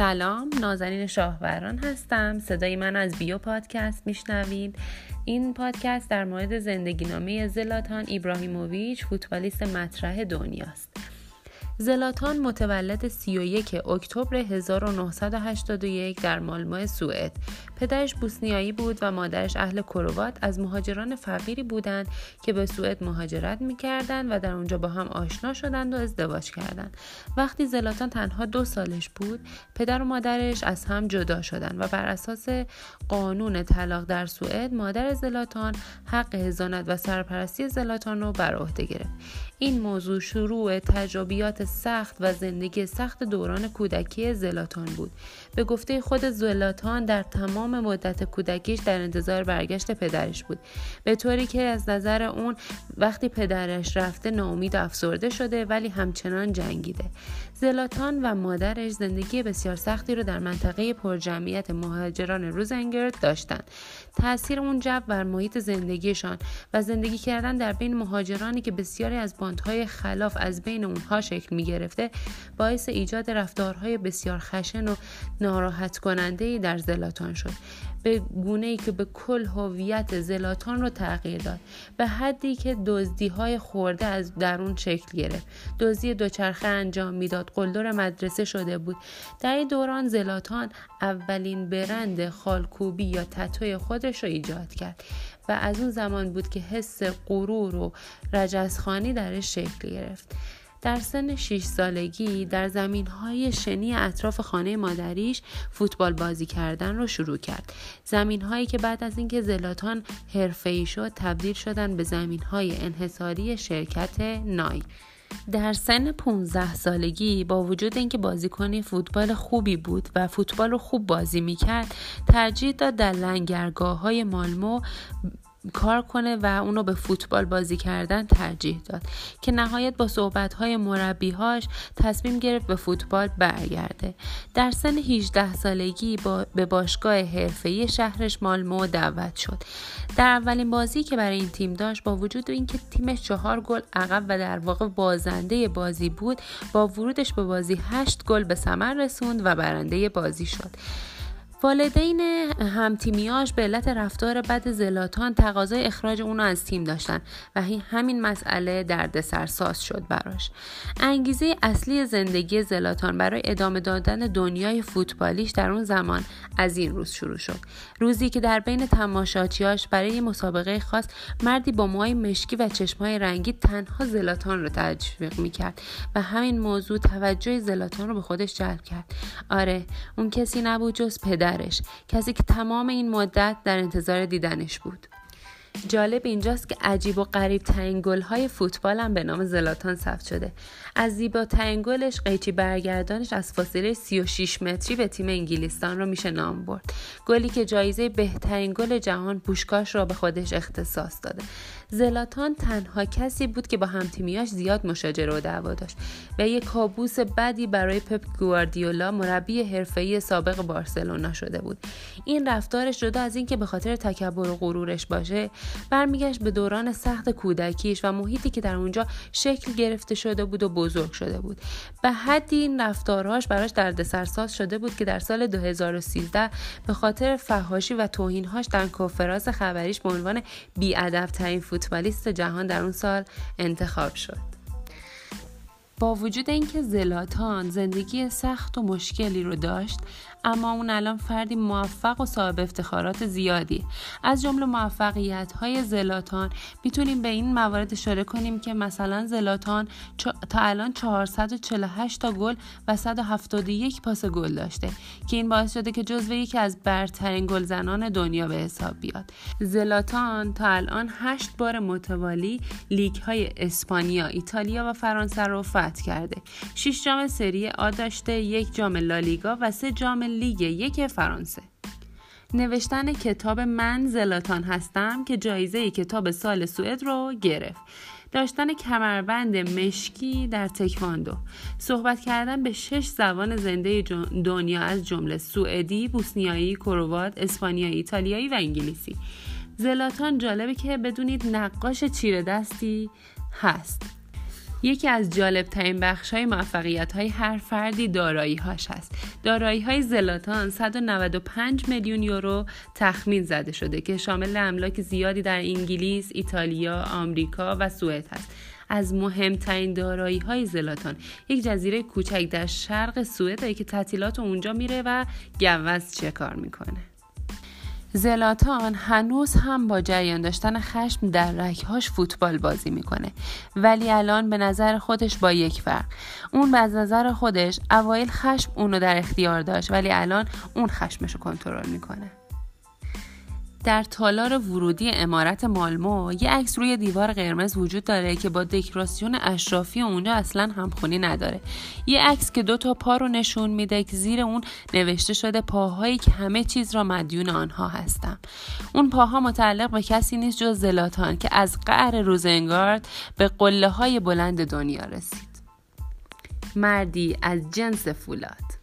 سلام نازنین شاهوران هستم. صدای من از بیو پادکست میشنوید. این پادکست در مورد زندگی نامه زلاتان ایبراهیموویچ فوتبالیست مطرح دنیاست. زلاتان متولد 31 اکتبر 1981 در مالمو سوئد. پدرش بوسنیایی بود و مادرش اهل کروات از مهاجران فقیری بودند که به سوئد مهاجرت می‌کردند و در اونجا با هم آشنا شدند و ازدواج کردند. وقتی زلاتان تنها دو سالش بود، پدر و مادرش از هم جدا شدند و بر اساس قانون طلاق در سوئد، مادر زلاتان حق هزانت و سرپرستی زلاتان رو بر عهده گرفت. این موضوع شروع تجربیات سخت و زندگی سخت دوران کودکی زلاتان بود. به گفته خود زلاتان در تمام مدت کودکیش در انتظار برگشت پدرش بود. به طوری که از نظر اون وقتی پدرش رفته ناامید و افسرده شده ولی همچنان جنگیده. زلاتان و مادرش زندگی بسیار سختی رو در منطقه پرجمعیت مهاجران روزنگرد داشتند. تاثیر اون جو بر محیط زندگیشان و زندگی کردن در بین مهاجرانی که بسیاری از باندهای خلاف از بین اونها شکل می گرفته باعث ایجاد رفتارهای بسیار خشن و ناراحت کننده در زلاتان شد. به گونه ای که به کل هویت زلاتان رو تغییر داد. به حدی که دزدی های خورده از درون شکل گرفت. دزدی دوچرخه انجام می‌داد. قلدر مدرسه شده بود. در این دوران زلاتان اولین برند خالکوبی یا تتوی خودش رو ایجاد کرد. و از اون زمان بود که حس غرور و رجزخانی درش شکل گرفت در سن 6 سالگی در زمین های شنی اطراف خانه مادریش فوتبال بازی کردن رو شروع کرد. زمین هایی که بعد از اینکه زلاتان حرفه‌ای شد تبدیل شدن به زمین های انحصاری شرکت نای. در سن 15 سالگی با وجود اینکه بازیکن فوتبال خوبی بود و فوتبال رو خوب بازی می‌کرد ترجیح داد در لنگرگاه های مالمو کار کنه و اونو به فوتبال بازی کردن ترجیح داد که نهایت با صحبتهای مربیهاش تصمیم گرفت به فوتبال برگرده. در سن 18 سالگی با به باشگاه حرفه‌ای شهرش مالمو دعوت شد. در اولین بازی که برای این تیم داشت با وجود اینکه تیمش چهار گل عقب و در واقع بازنده بازی بود با ورودش به بازی هشت گل به ثمر رسوند و برنده بازی شد. والدین همتیمیاش به علت رفتار بد زلاتان تقاضای اخراج اونو از تیم داشتن و همین مسئله دردسرساز شد براش. انگیزه اصلی زندگی زلاتان برای ادامه دادن دنیای فوتبالیش در اون زمان از این روز شروع شد. روزی که در بین تماشاچیاش برای مسابقه خاص مردی با موهای مشکی و چشمهای رنگی تنها زلاتان رو تشویق می‌کرد و همین موضوع توجه زلاتان رو به خودش جلب کرد. آره اون کسی نبود جز پدر کسی که تمام این مدت در انتظار دیدنش بود. جالب اینجاست که عجیب و غریب ترین گل های فوتبال هم به نام زلاتان ثبت شده. از زیبا ترین گلش قیچی برگردانش از فاصله 36 متری به تیم انگلیستان رو میشه نام برد. گلی که جایزه بهترین گل جهان پوشکاش را به خودش اختصاص داده. زلاتان تنها کسی بود که با همتیمیاش زیاد مشاجره و دعوا داشت و یک کابوس بدی برای پپ گواردیولا مربی حرفه‌ای سابق بارسلونا شده بود. این رفتارش جدا از اینکه به خاطر تکبر و غرورش باشه برمیگشت به دوران سخت کودکیش و محیطی که در اونجا شکل گرفته شده بود و بزرگ شده بود. به حدی این رفتارهاش براش دردسرساز شده بود که در سال 2013 به خاطر فهاشی و توهینهاش در کنفرانس خبریش به عنوان بیادبترین فوتبالیست جهان در اون سال انتخاب شد. با وجود اینکه زلاتان زندگی سخت و مشکلی رو داشت اما اون الان فردی موفق و صاحب افتخارات زیادی. از جمله موفقیت های زلاتان می‌تونیم به این موارد اشاره کنیم که مثلا زلاتان تا الان 448 تا گل و 171 پاس گل داشته که این باعث شده که جزو یکی از برترین گلزنان دنیا به حساب بیاد. زلاتان تا الان 8 بار متوالی لیگ های اسپانیا، ایتالیا و فرانسه رو فتح کرده. 6 جام سری آ داشته یک جام لالیگا و سه جام لیگ یک فرانسه. نوشتن کتاب من زلاتان هستم که جایزه کتاب سال سوئد رو گرفت. داشتن کمربند مشکی در تکواندو. صحبت کردن به شش زبان زنده دنیا از جمله سوئدی، بوسنیایی، کروات، اسپانیایی، ایتالیایی و انگلیسی. زلاتان جالبه که بدونید نقاش چیره دستی هست. یکی از جالب ترین بخش های موفقیت های هر فردی دارایی هاش هست دارایی های زلاتان 195 میلیون یورو تخمین زده شده که شامل املاک زیادی در انگلیس، ایتالیا، آمریکا و سوئد هست از مهمترین دارایی های زلاتان یک جزیره کوچک در شرق سوئد که تعطیلات اونجا میره و گوز چه کار می‌کنه. زلاتان هنوز هم با جریان داشتن خشم در رکهاش فوتبال بازی می‌کنه. ولی الان به نظر خودش با یک فرق. اون به نظر خودش اوایل خشم اونو در اختیار داشت ولی الان اون خشمش رو کنترل می‌کنه. در تالار ورودی امارت مالمو یه عکس روی دیوار قرمز وجود داره که با دکوراسیون اشرافی اونجا اصلا همخونی نداره. یه عکس که دو تا پا رو نشون میده که زیر اون نوشته شده پاهایی که همه چیز را مدیون آنها هستم. اون پاها متعلق به کسی نیست جز زلاتان که از قعر روزنگارد به قله های بلند دنیا رسید. مردی از جنس فولاد.